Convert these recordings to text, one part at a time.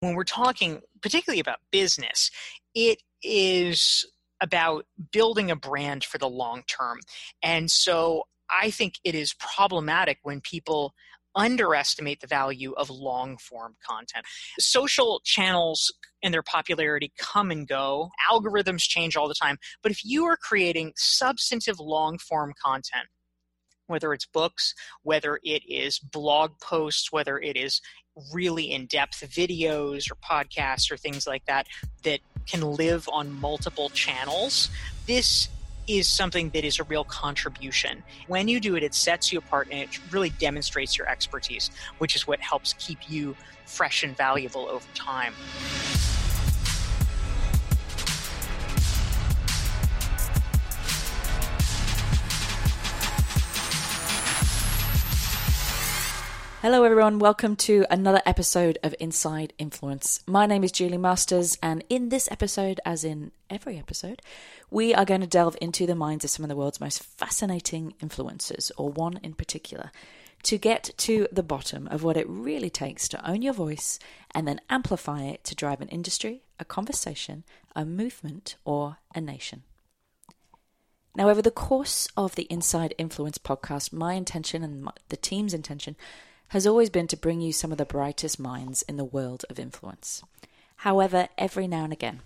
When we're talking particularly about business, it is about building a brand for the long term. And so I think it is problematic when people underestimate the value of long form content. Social channels and their popularity come and go, algorithms change all the time. But if you are creating substantive long form content, whether it's books, whether it is blog posts, whether it is really in depth videos or podcasts or things like that, that can live on multiple channels, this is something that is a real contribution. When you do it, it sets you apart and it really demonstrates your expertise, which is what helps keep you fresh and valuable over time. Hello, everyone. Welcome to another episode of Inside Influence. My name is Julie Masters, and in this episode, as in every episode, we are going to delve into the minds of some of the world's most fascinating influencers, or one in particular, to get to the bottom of what it really takes to own your voice and then amplify it to drive an industry, a conversation, a movement, or a nation. Now, over the course of the Inside Influence podcast, my intention and the team's intention has always been to bring you some of the brightest minds in the world of influence. However, every now and again,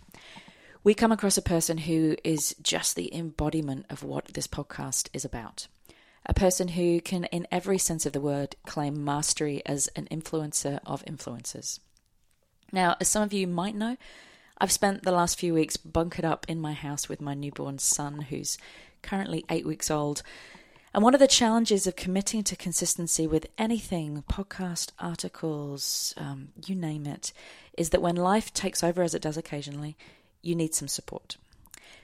we come across a person who is just the embodiment of what this podcast is about. A person who can, in every sense of the word, claim mastery as an influencer of influencers. Now, as some of you might know, I've spent the last few weeks bunkered up in my house with my newborn son, who's currently eight weeks old, and one of the challenges of committing to consistency with anything, podcast, articles, um, you name it, is that when life takes over, as it does occasionally, you need some support.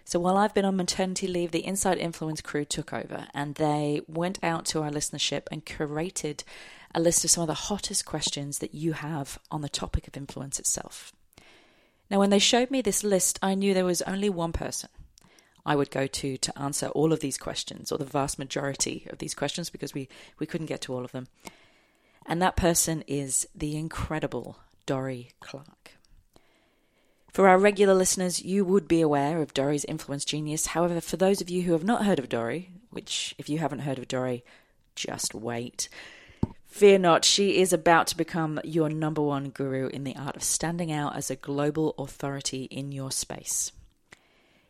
So while I've been on maternity leave, the Inside Influence crew took over and they went out to our listenership and curated a list of some of the hottest questions that you have on the topic of influence itself. Now, when they showed me this list, I knew there was only one person I would go to to answer all of these questions, or the vast majority of these questions, because we, we couldn't get to all of them. And that person is the incredible Dorie Clark. For our regular listeners, you would be aware of Dorie's influence genius. However, for those of you who have not heard of Dorie, which if you haven't heard of Dorie, just wait. Fear not, she is about to become your number one guru in the art of standing out as a global authority in your space.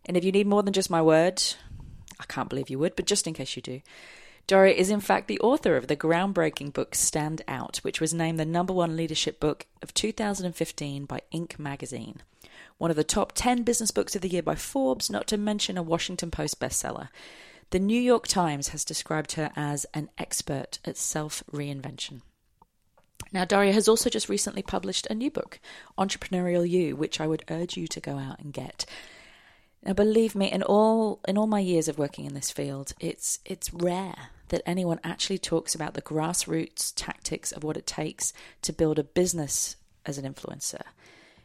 And if you need more than just my word, I can't believe you would, but just in case you do, Dorie is in fact the author of the groundbreaking book Stand Out, which was named the number one leadership book of 2015 by Inc. magazine. One of the top 10 business books of the year by Forbes, not to mention a Washington Post bestseller. The New York Times has described her as an expert at self reinvention. Now, Dorie has also just recently published a new book, Entrepreneurial You, which I would urge you to go out and get. Now, believe me, in all in all my years of working in this field, it's it's rare that anyone actually talks about the grassroots tactics of what it takes to build a business as an influencer.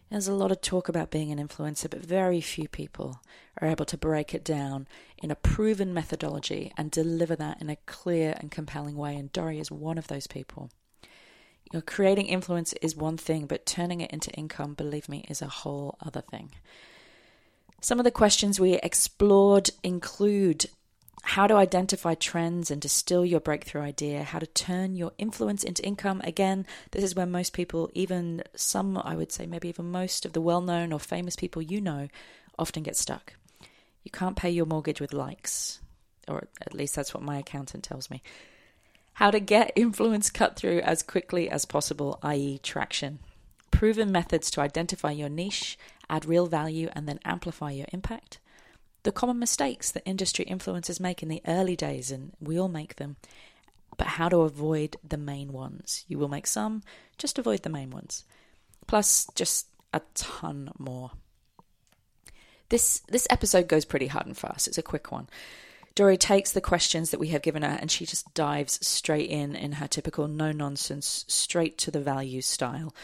There's a lot of talk about being an influencer, but very few people are able to break it down in a proven methodology and deliver that in a clear and compelling way. And Dorie is one of those people. You know, creating influence is one thing, but turning it into income, believe me, is a whole other thing. Some of the questions we explored include how to identify trends and distill your breakthrough idea, how to turn your influence into income. Again, this is where most people, even some, I would say, maybe even most of the well known or famous people you know, often get stuck. You can't pay your mortgage with likes, or at least that's what my accountant tells me. How to get influence cut through as quickly as possible, i.e., traction. Proven methods to identify your niche add real value, and then amplify your impact. The common mistakes that industry influencers make in the early days, and we all make them, but how to avoid the main ones. You will make some, just avoid the main ones. Plus, just a ton more. This this episode goes pretty hard and fast. It's a quick one. Dorie takes the questions that we have given her and she just dives straight in in her typical no nonsense, straight to the value style.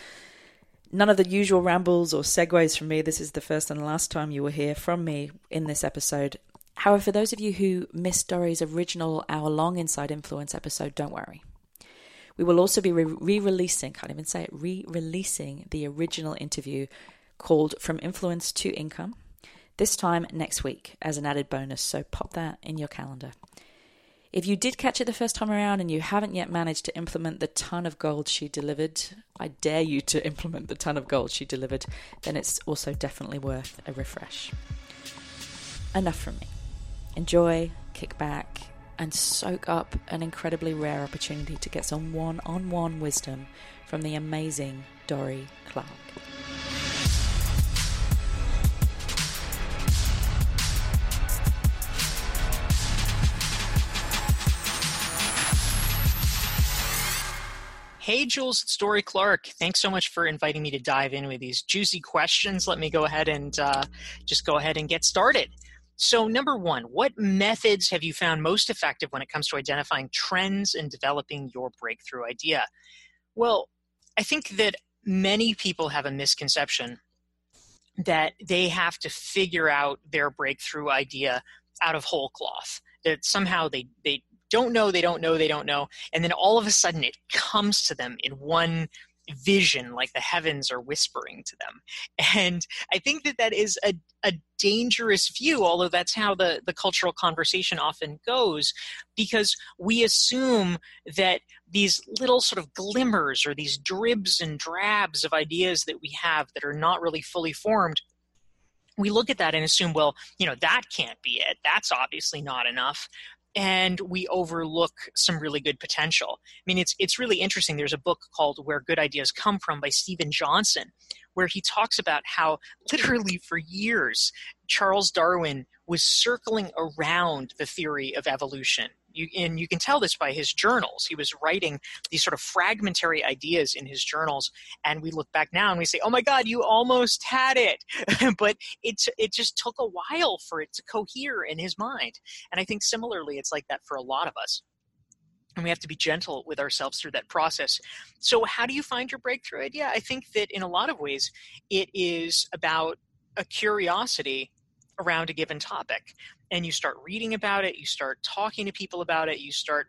None of the usual rambles or segues from me. This is the first and last time you will hear from me in this episode. However, for those of you who missed Dorie's original hour long Inside Influence episode, don't worry. We will also be re releasing, can't even say it, re releasing the original interview called From Influence to Income this time next week as an added bonus, so pop that in your calendar. If you did catch it the first time around and you haven't yet managed to implement the ton of gold she delivered, I dare you to implement the ton of gold she delivered, then it's also definitely worth a refresh. Enough from me. Enjoy, kick back, and soak up an incredibly rare opportunity to get some one on one wisdom from the amazing Dorie Clark. Hey, Jules, Dorie Clark. Thanks so much for inviting me to dive in with these juicy questions. Let me go ahead and uh, just go ahead and get started. So, number one, what methods have you found most effective when it comes to identifying trends and developing your breakthrough idea? Well, I think that many people have a misconception that they have to figure out their breakthrough idea out of whole cloth that somehow they, they don't know, they don't know, they don't know. And then all of a sudden it comes to them in one vision, like the heavens are whispering to them. And I think that that is a, a dangerous view, although that's how the, the cultural conversation often goes, because we assume that these little sort of glimmers or these dribs and drabs of ideas that we have that are not really fully formed we look at that and assume, well, you know, that can't be it. That's obviously not enough and we overlook some really good potential. I mean, it's it's really interesting. There's a book called Where Good Ideas Come From by Steven Johnson, where he talks about how literally for years Charles Darwin was circling around the theory of evolution you, and you can tell this by his journals. He was writing these sort of fragmentary ideas in his journals, and we look back now and we say, "Oh my God, you almost had it," but it it just took a while for it to cohere in his mind. And I think similarly, it's like that for a lot of us. And we have to be gentle with ourselves through that process. So, how do you find your breakthrough idea? I think that in a lot of ways, it is about a curiosity around a given topic and you start reading about it, you start talking to people about it, you start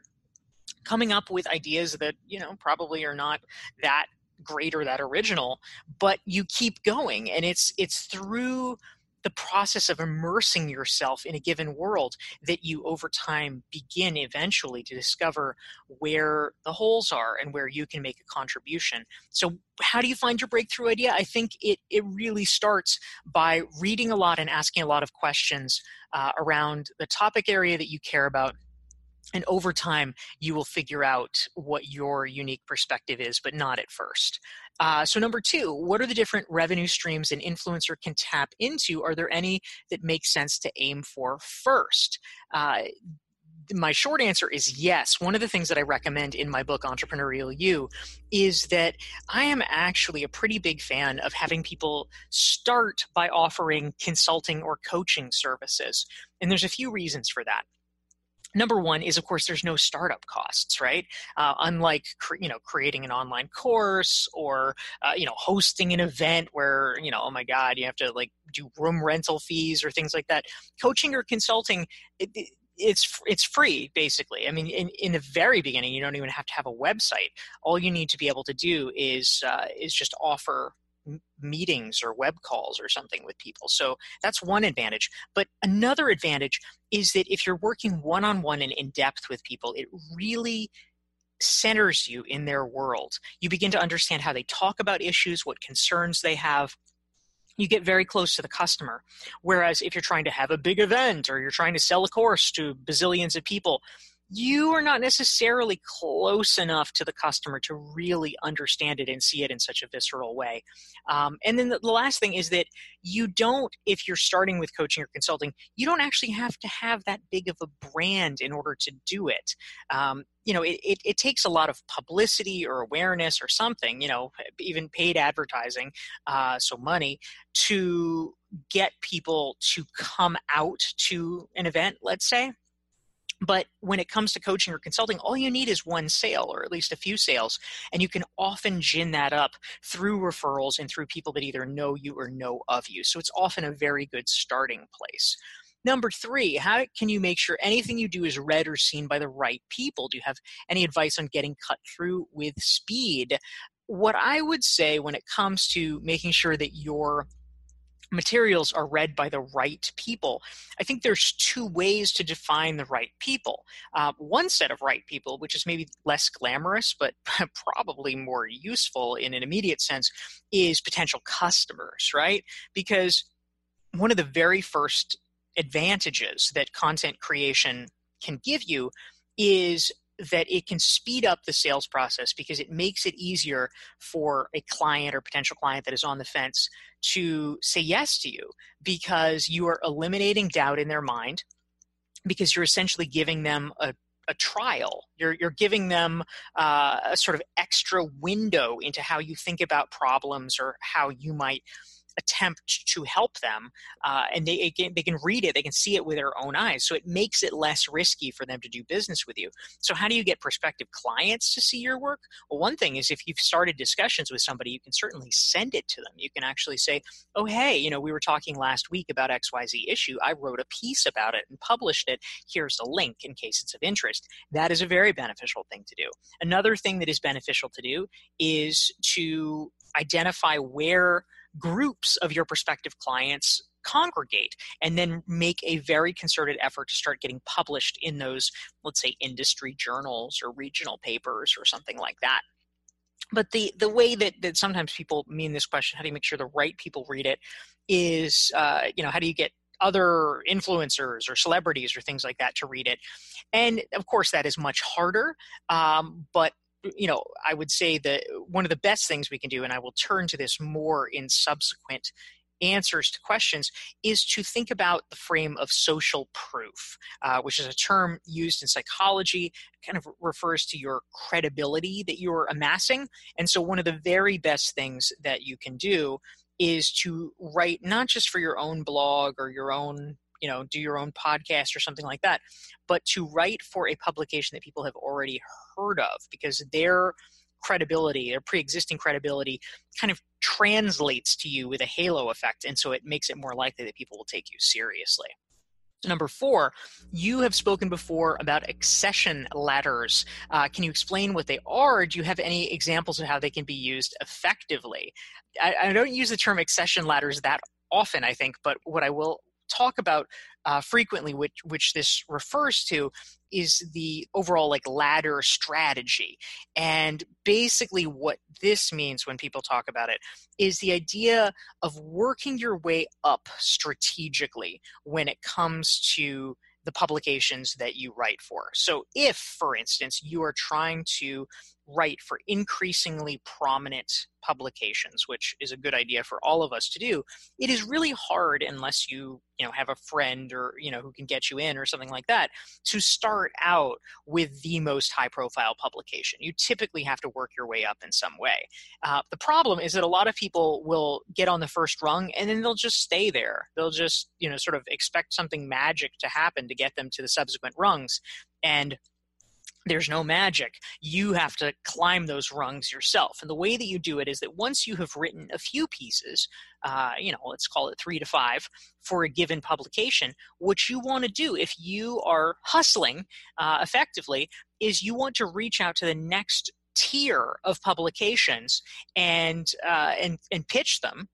coming up with ideas that, you know, probably are not that great or that original, but you keep going and it's it's through the process of immersing yourself in a given world that you over time begin eventually to discover where the holes are and where you can make a contribution. So, how do you find your breakthrough idea? I think it, it really starts by reading a lot and asking a lot of questions uh, around the topic area that you care about and over time you will figure out what your unique perspective is but not at first uh, so number two what are the different revenue streams an influencer can tap into are there any that make sense to aim for first uh, my short answer is yes. One of the things that I recommend in my book, Entrepreneurial You, is that I am actually a pretty big fan of having people start by offering consulting or coaching services. And there's a few reasons for that number one is of course there's no startup costs right? Uh, unlike cre- you know creating an online course or uh, you know hosting an event where you know oh my god you have to like do room rental fees or things like that. Coaching or consulting it, it, it's it's free basically. I mean in, in the very beginning you don't even have to have a website. All you need to be able to do is uh, is just offer meetings or web calls or something with people. So that's one advantage. But another advantage is that if you're working one on one and in depth with people, it really centers you in their world. You begin to understand how they talk about issues, what concerns they have. You get very close to the customer. Whereas if you're trying to have a big event or you're trying to sell a course to bazillions of people, you are not necessarily close enough to the customer to really understand it and see it in such a visceral way. Um, and then the, the, last thing is that you don't, if you're starting with coaching or consulting, you don't actually have to have that big of a brand in order to do it. Um, you know, it, it, it, takes a lot of publicity or awareness or something, you know, even paid advertising, uh, so money, to get people to come out to an event, let's say. But when it comes to coaching or consulting, all you need is one sale or at least a few sales. And you can often gin that up through referrals and through people that either know you or know of you. So it's often a very good starting place. Number three, how can you make sure anything you do is read or seen by the right people? Do you have any advice on getting cut through with speed? What I would say when it comes to making sure that your materials are read by the right people. I think there's two ways to define the right people. Uh, one set of right people, which is maybe less glamorous but probably more useful in an immediate sense, is potential customers, right? Because one of the very first advantages that content creation can give you is that it can speed up the sales process because it makes it easier for a client or potential client that is on the fence to say yes to you because you are eliminating doubt in their mind because you're essentially giving them a a trial. You're, you're giving them uh, a sort of extra window into how you think about problems or how you might attempt to help them uh, and they, again, they can read it they can see it with their own eyes so it makes it less risky for them to do business with you. So how do you get prospective clients to see your work? Well one thing is if you've started discussions with somebody you can certainly send it to them. You can actually say oh hey you know we were talking last week about xyz issue. I wrote a piece about it and published it. Here's a link in case it's of interest. That is a very beneficial thing to do. Another thing that is beneficial to do is to identify where groups of your prospective clients congregate and then make a very concerted effort to start getting published in those let's say industry journals or regional papers or something like that. But the the way that that sometimes people mean this question how do you make sure the right people read it is uh, you know how do you get other influencers or celebrities or things like that to read it? And of course that is much harder um, but you know, I would say that one of the best things we can do, and I will turn to this more in subsequent answers to questions, is to think about the frame of social proof, uh, which is a term used in psychology, kind of refers to your credibility that you're amassing. And so, one of the very best things that you can do is to write not just for your own blog or your own you know do your own podcast or something like that but to write for a publication that people have already heard of because their credibility their pre-existing credibility kind of translates to you with a halo effect and so it makes it more likely that people will take you seriously Number four, you have spoken before about accession ladders. Uh, can you explain what they are? Do you have any examples of how they can be used effectively? I, I, don't use the term accession ladders that often, I think, but what I will talk about uh, frequently, which which this refers to, is the overall like ladder strategy. And basically, what this means when people talk about it is the idea of working your way up strategically when it comes to the publications that you write for. So, if, for instance, you are trying to write for increasingly prominent publications, which is a good idea for all of us to do, it is really hard unless you, you know, have a friend or, you know, who can get you in or something like that to start out with the most high profile publication. You typically have to work your way up in some way. Uh, the problem is that a lot of people will get on the first rung and then they'll just stay there. They'll just, you know, sort of expect something magic to happen to get them to the subsequent rungs. And there's no magic. You have to climb those rungs yourself. And the way that you do it is that once you have written a few pieces, uh, you know, let's call it three to five for a given publication, what you want to do if you are hustling uh, effectively is you want to reach out to the next tier of publications and uh, and and pitch them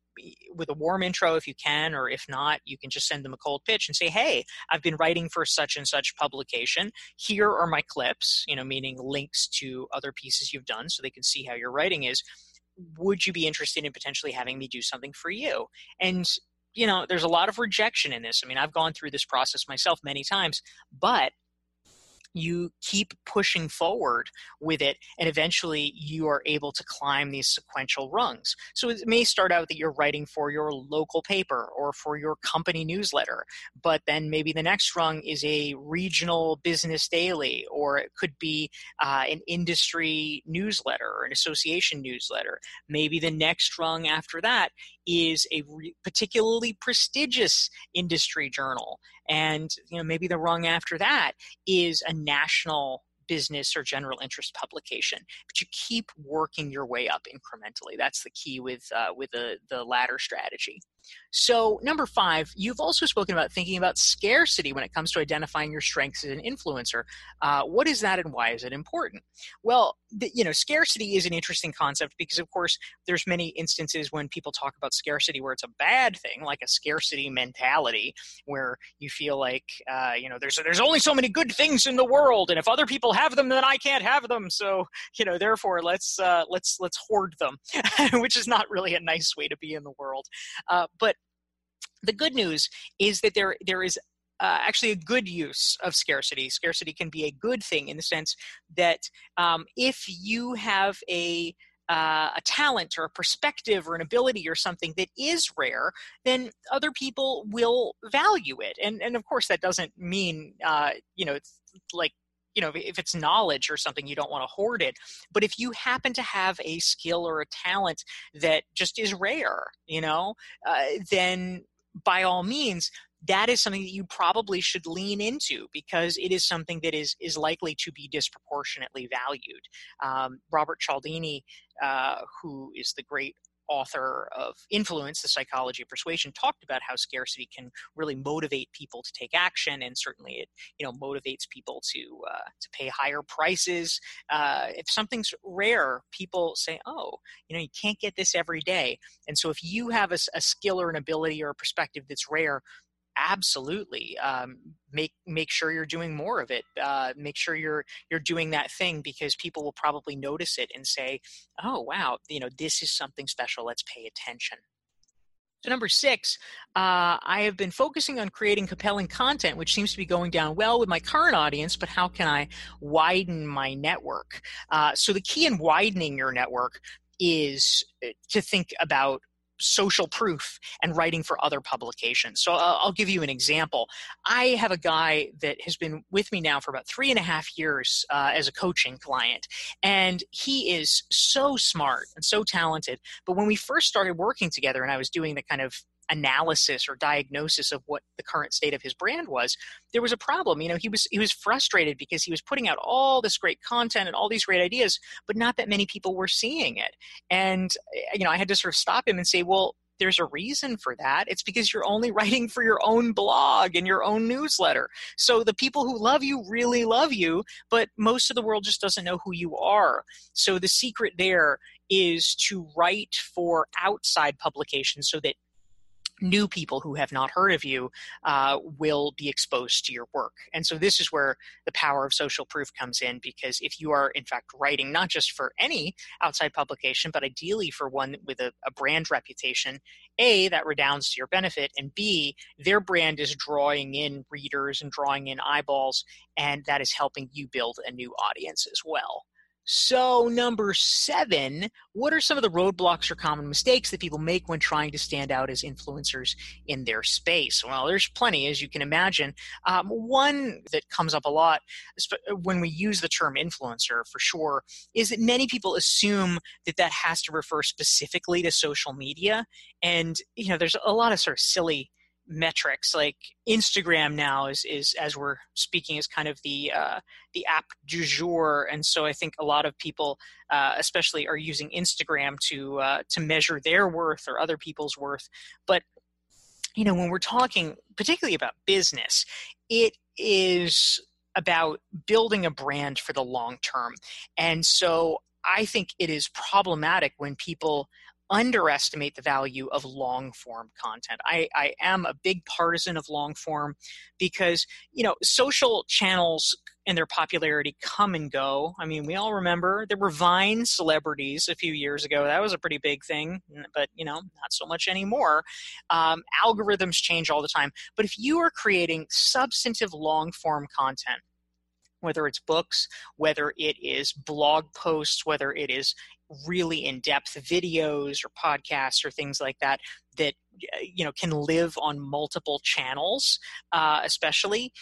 with a warm intro if you can, or if not, you can just send them a cold pitch and say, "Hey, I've been writing for such and such publication. Here are my clips," you know, meaning links to other pieces you've done, so they can see how your writing is. Would you be interested in potentially having me do something for you? And you know, there's a lot of rejection in this. I mean, I've gone through this process myself many times, but you keep pushing forward with it and eventually you are able to climb these sequential rungs. So it may start out that you're writing for your local paper or for your company newsletter but then maybe the next rung is a regional business daily or it could be uh, an industry newsletter or an association newsletter. Maybe the next rung after that is a re- particularly prestigious industry journal. And you know maybe the rung after that is a national business or general interest publication. But you keep working your way up incrementally. That's the key with uh, with the the ladder strategy So, number five, you've also spoken about thinking about scarcity when it comes to identifying your strengths as an influencer. Uh, what is that and why is it important? Well, the, you know, scarcity is an interesting concept because, of course, there's many instances when people talk about scarcity where it's a bad thing, like a scarcity mentality, where you feel like, uh, you know, there's there's only so many good things in the world, and if other people have them, then I can't have them. So, you know, therefore, let's uh, let's let's hoard them, which is not really a nice way to be in the world. But the good news is that there there is uh, actually a good use of scarcity. Scarcity can be a good thing in the sense that um, if you have a uh, a talent or a perspective or an ability or something that is rare, then other people will value it. And and of course that doesn't mean uh, you know it's like you know if it's knowledge or something you don't want to hoard it but if you happen to have a skill or a talent that just is rare you know uh, then by all means that is something that you probably should lean into because it is something that is is likely to be disproportionately valued. Um, Robert Cialdini, uh, who is the great author of Influence, The Psychology of Persuasion, talked about how scarcity can really motivate people to take action, and certainly it you know motivates people to uh, to pay higher prices. Uh, if something's rare, people say, "Oh, you know, you can't get this every day." And so, if you have a, a skill or an ability or a perspective that's rare, absolutely um, make make sure you're doing more of it uh, make sure you're you're doing that thing because people will probably notice it and say oh wow you know this is something special let's pay attention so number six, uh, I have been focusing on creating compelling content, which seems to be going down well with my current audience. But how can I widen my network? Uh, so the key in widening your network is uh, to think about social proof and writing for other publications. So uh, I'll give you an example. I have a guy that has been with me now for about three and a half years uh, as a coaching client, and he is so smart and so talented. But when we first started working together, and I was doing the kind of analysis or diagnosis of what the current state of his brand was there was a problem you know he was he was frustrated because he was putting out all this great content and all these great ideas but not that many people were seeing it and you know i had to sort of stop him and say well there's a reason for that. It's because you're only writing for your own blog and your own newsletter. So the people who love you really love you, but most of the world just doesn't know who you are. So the secret there is to write for outside publications so that new people who have not heard of you uh, will be exposed to your work. And so this is where the power of social proof comes in because if you are in fact writing not just for any outside publication, but ideally for one with a, a brand reputation, A, that redounds to your benefit, and B, their brand is drawing in readers and drawing in eyeballs, and that is helping you build a new audience as well. So, number seven, what are some of the roadblocks or common mistakes that people make when trying to stand out as influencers in their space? Well, there's plenty, as you can imagine. Um, one that comes up a lot when we use the term influencer for sure is that many people assume that that has to refer specifically to social media. And, you know, there's a lot of sort of silly metrics like instagram now is is as we're speaking is kind of the uh, the app du jour. And so i think a lot of people uh, especially are using instagram to uh, to measure their worth or other people's worth. But you know when we're talking particularly about business it is about building a brand for the long term. And so i think it is problematic when people underestimate the value of long form content. I, I am a big partisan of long form because, you know, social channels and their popularity come and go. I mean, we all remember there were Vine celebrities a few years ago. That was a pretty big thing, but, you know, not so much anymore. Um, algorithms change all the time. But if you are creating substantive long form content, whether it's books, whether it is blog posts, whether it is really in-depth videos or podcasts or things like that that you know can live on multiple channels uh, especially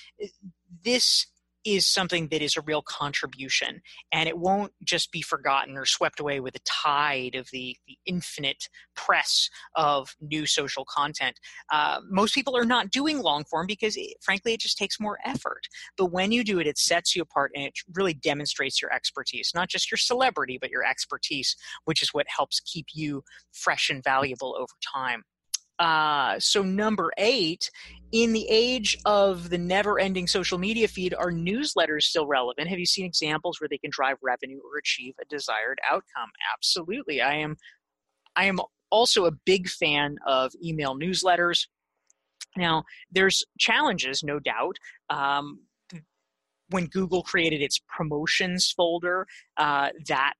this is something that is a real contribution and it won't just be forgotten or swept away with the tide of the, the infinite press of new social content. Uh, most people are not doing long form because it, frankly it just takes more effort. But when you do it it sets you apart and it really demonstrates your expertise not just your celebrity but your expertise which is what helps keep you fresh and valuable over time Uh, so, number eight, in the age of the never ending social media feed, are newsletters still relevant? Have you seen examples where they can drive revenue or achieve a desired outcome? Absolutely. I am I am also a big fan of email newsletters. Now, there's challenges, no doubt. Um, when Google created its promotions folder, uh, that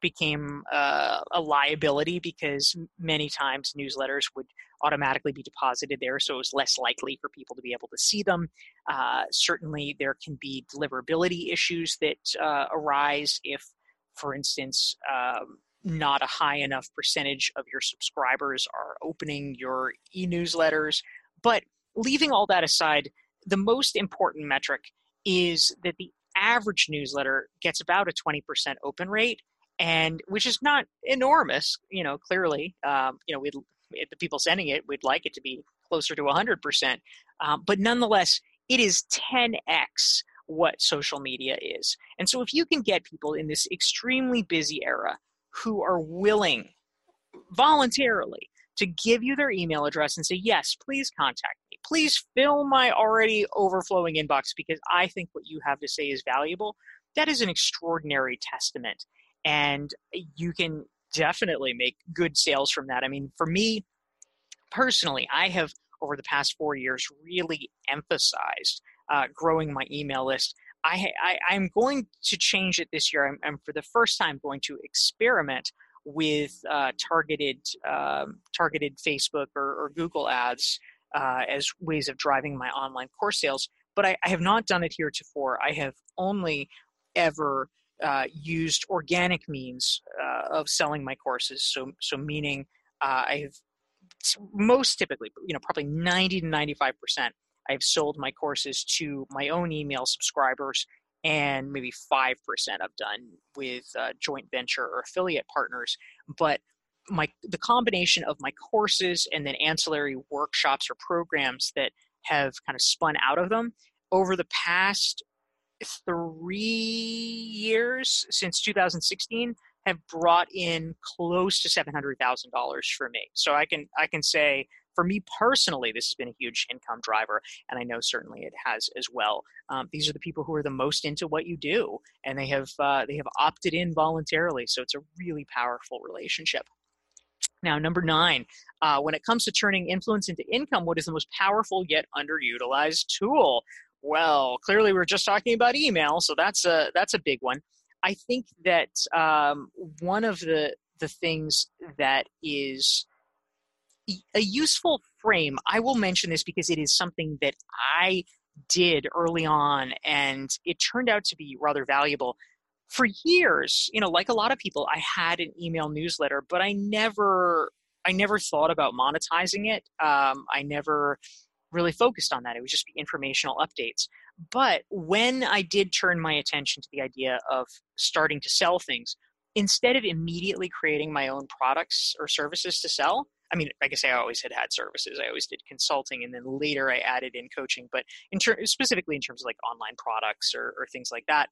became uh, a liability because many times newsletters would automatically be deposited there, so it's less likely for people to be able to see them. Uh, certainly, there can be deliverability issues that uh, arise if, for instance, um, not a high enough percentage of your subscribers are opening your e newsletters. But leaving all that aside, the most important metric is that the average newsletter gets about a 20% open rate and which is not enormous you know clearly um, you know we the people sending it would like it to be closer to 100% um, but nonetheless it is 10x what social media is and so if you can get people in this extremely busy era who are willing voluntarily to give you their email address and say yes please contact me. please fill my already overflowing inbox because I think what you have to say is valuable. That is an extraordinary testament. And you can definitely make good sales from that. I mean, for me personally, I have over the past four years really emphasized uh, growing my email list. I, I, am going to change it this year. I'm, I'm, for the first time going to experiment with uh, targeted um, targeted Facebook or, or Google ads uh, as ways of driving my online course sales. But I, I, have not done it heretofore. I have only ever uh, used organic means uh, of selling my courses. So, so meaning uh, I have most typically, you know, probably 90 to 95 percent. I've sold my courses to my own email subscribers, and maybe five percent I've done with uh, joint venture or affiliate partners. But my the combination of my courses and then ancillary workshops or programs that have kind of spun out of them over the past three years since 2016 have brought in close to $700,000 for me. So I can I can say for me personally, this has been a huge income driver, and I know certainly it has as well. Um, these are the people who are the most into what you do, and they have uh, they have opted in voluntarily. So it's a really powerful relationship. Now, number nine, uh, when it comes to turning influence into income, what is the most powerful yet underutilized tool? Well, clearly we're just talking about email, so that's a that's a big one. I think that um, one of the the things that is a useful frame. I will mention this because it is something that I did early on, and it turned out to be rather valuable for years, you know, like a lot of people, I had an email newsletter, but I never, I never thought about monetizing it. Um, I never really focused on that. It would just be informational updates. But when I did turn my attention to the idea of starting to sell things, instead of immediately creating my own products or services to sell, I mean, I guess I always had had services. I always did consulting, and then later I added in coaching. But in ter- specifically in terms of like online products or, or things like that,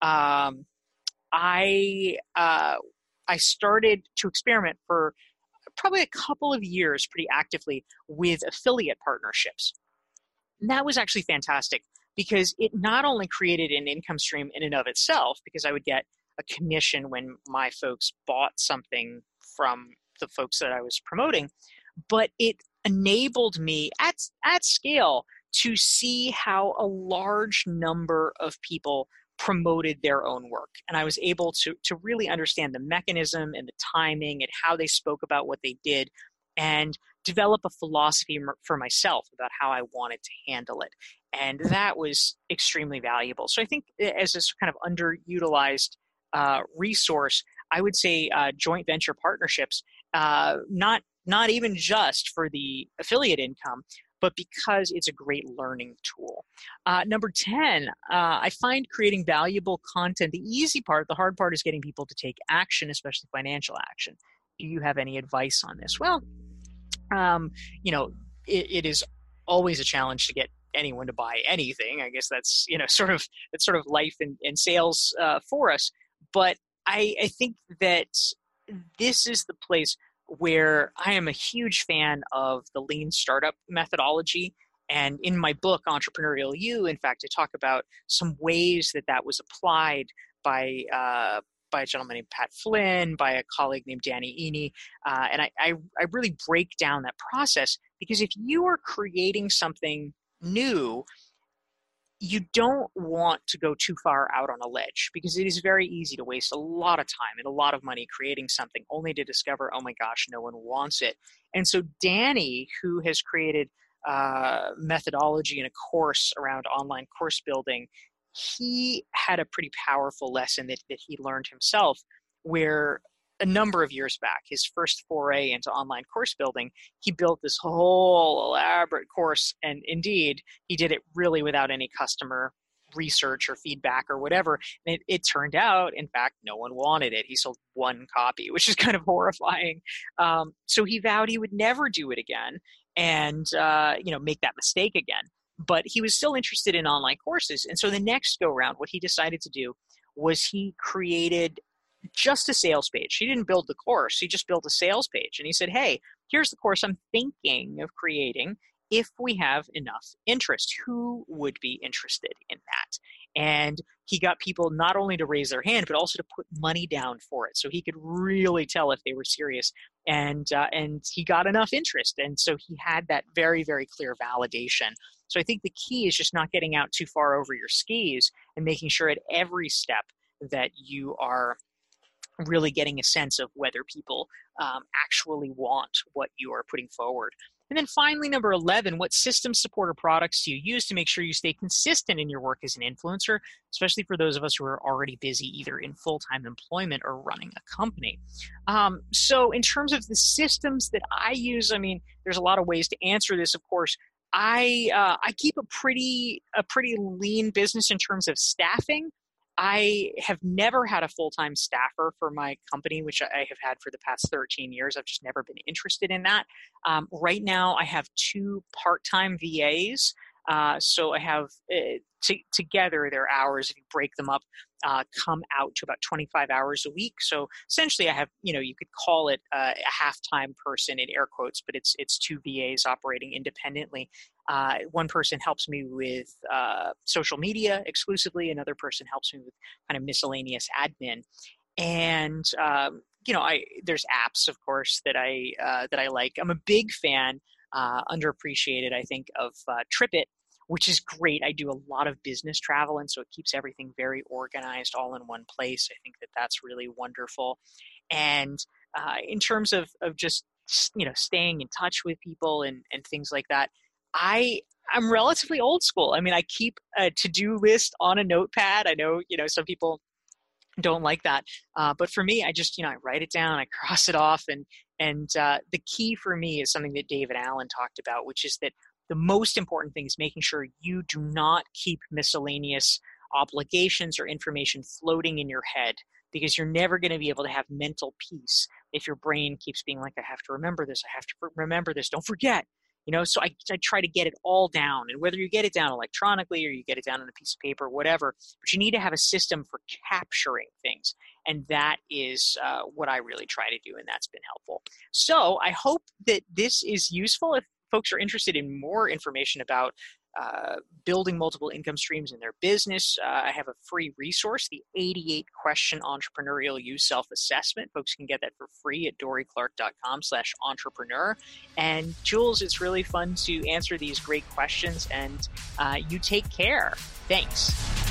um, I uh, I started to experiment for probably a couple of years pretty actively with affiliate partnerships. And that was actually fantastic because it not only created an income stream in and of itself, because I would get a commission when my folks bought something from the folks that I was promoting, but it enabled me at, at scale to see how a large number of people promoted their own work. And I was able to, to really understand the mechanism and the timing and how they spoke about what they did and develop a philosophy for myself about how I wanted to handle it. And that was extremely valuable. So I think as this kind of underutilized uh, resource, I would say uh, joint venture partnerships, uh, not not even just for the affiliate income, but because it's a great learning tool. Uh, number 10, uh, I find creating valuable content the easy part. The hard part is getting people to take action, especially financial action. Do you have any advice on this? Well, um, you know, it, it is always a challenge to get anyone to buy anything. I guess that's you know sort of that's sort of life and, and sales uh, for us. But I, I think that this is the place where I am a huge fan of the lean startup methodology. And in my book, Entrepreneurial You, in fact, I talk about some ways that that was applied by uh, by a gentleman named Pat Flynn, by a colleague named Danny Iny, uh, and I, I, I really break down that process because if you are creating something new, you don't want to go too far out on a ledge because it is very easy to waste a lot of time and a lot of money creating something only to discover, oh my gosh, no one wants it. And so Danny, who has created uh, methodology and a course around online course building, he had a pretty powerful lesson that, that he learned himself where a number of years back, his first foray into online course building, he built this whole elaborate course. And indeed, he did it really without any customer research or feedback or whatever. And it, it turned out, in fact, no one wanted it. He sold one copy, which is kind of horrifying. Um, so he vowed he would never do it again and uh, you know make that mistake again but he was still interested in online courses. And so the next go round, what he decided to do was he created just a sales page. He didn't build the course, he just built a sales page. And he said, Hey, here's the course I'm thinking of creating if we have enough interest. Who would be interested in that? And he got people not only to raise their hand, but also to put money down for it. So he could really tell if they were serious. And, uh, and he got enough interest. And so he had that very, very clear validation so I think the key is just not getting out too far over your skis and making sure at every step that you are really getting a sense of whether people um, actually want what you are putting forward. And then finally, number 11, what systems, support, or products do you use to make sure you stay consistent in your work as an influencer, especially for those of us who are already busy either in full time employment or running a company? Um, so, in terms of the systems that I use, I mean, there's a lot of ways to answer this, of course. I uh, I keep a pretty a pretty lean business in terms of staffing. I have never had a full time staffer for my company, which I have had for the past 13 years. I've just never been interested in that. Um, right now, I have two part time VAs. Uh, so I have uh, t- together their hours, if you break them up, uh, come out to about 25 hours a week. So essentially, I have, you know, you could call it uh, a half-time person in air quotes, but it's it's two VAs operating independently. Uh, one person helps me with uh, social media exclusively. Another person helps me with kind of miscellaneous admin. And um, you know, I there's apps, of course, that I uh, that I like. I'm a big fan, uh, underappreciated, I think, of TripIt which is great. I do a lot of business travel, and so it keeps everything very organized all in one place. I think that that's really wonderful. And uh, in terms of, of just you know staying in touch with people and, and things like that, I I'm relatively old school. I mean, I keep a to-do list on a notepad. I know you know some people don't like that, uh, but for me, I just you know I write it down, I cross it off, and and uh, the key for me is something that David Allen talked about, which is that the most important thing is making sure you do not keep miscellaneous obligations or information floating in your head because you're never going to be able to have mental peace if your brain keeps being like, I have to remember this, I have to remember this, don't forget. You know, so I, I try to get it all down, and whether you get it down electronically or you get it down on a piece of paper, whatever, but you need to have a system for capturing things, and that is uh, what I really try to do, and that's been helpful. So I hope that this is useful. If folks are interested in more information about uh, building multiple income streams in their business, uh, I have a free resource, the 88 question entrepreneurial you self-assessment. Folks can get that for free at dorieclark.com slash entrepreneur. And Jules, it's really fun to answer these great questions and uh, you take care. Thanks.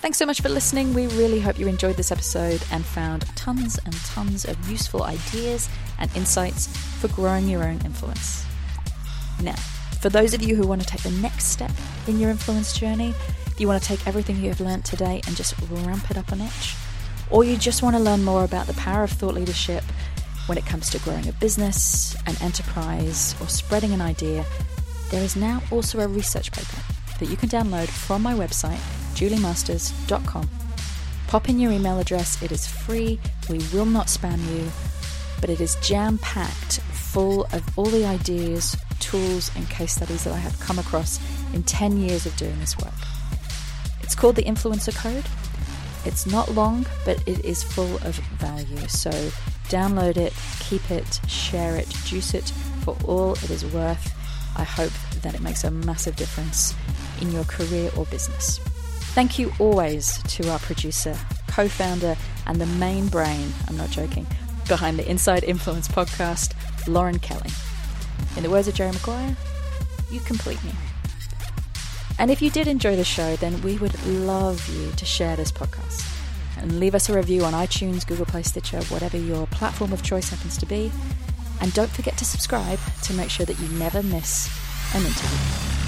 Thanks so much for listening. We really hope you enjoyed this episode and found tons and tons of useful ideas and insights for growing your own influence. Now, for those of you who want to take the next step in your influence journey, you want to take everything you have learned today and just ramp it up a notch, or you just want to learn more about the power of thought leadership when it comes to growing a business, an enterprise, or spreading an idea, there is now also a research paper that you can download from my website juliemasters.com. Pop in your email address, it is free, we will not spam you, but it is jam packed full of all the ideas, tools, and case studies that I have come across in 10 years of doing this work. It's called the Influencer Code. It's not long, but it is full of value. So download it, keep it, share it, juice it for all it is worth. I hope that it makes a massive difference in your career or business. Thank you always to our producer, co founder, and the main brain, I'm not joking, behind the Inside Influence podcast, Lauren Kelly. In the words of Jerry Maguire, you complete me. And if you did enjoy the show, then we would love you to share this podcast and leave us a review on iTunes, Google Play, Stitcher, whatever your platform of choice happens to be. And don't forget to subscribe to make sure that you never miss an interview.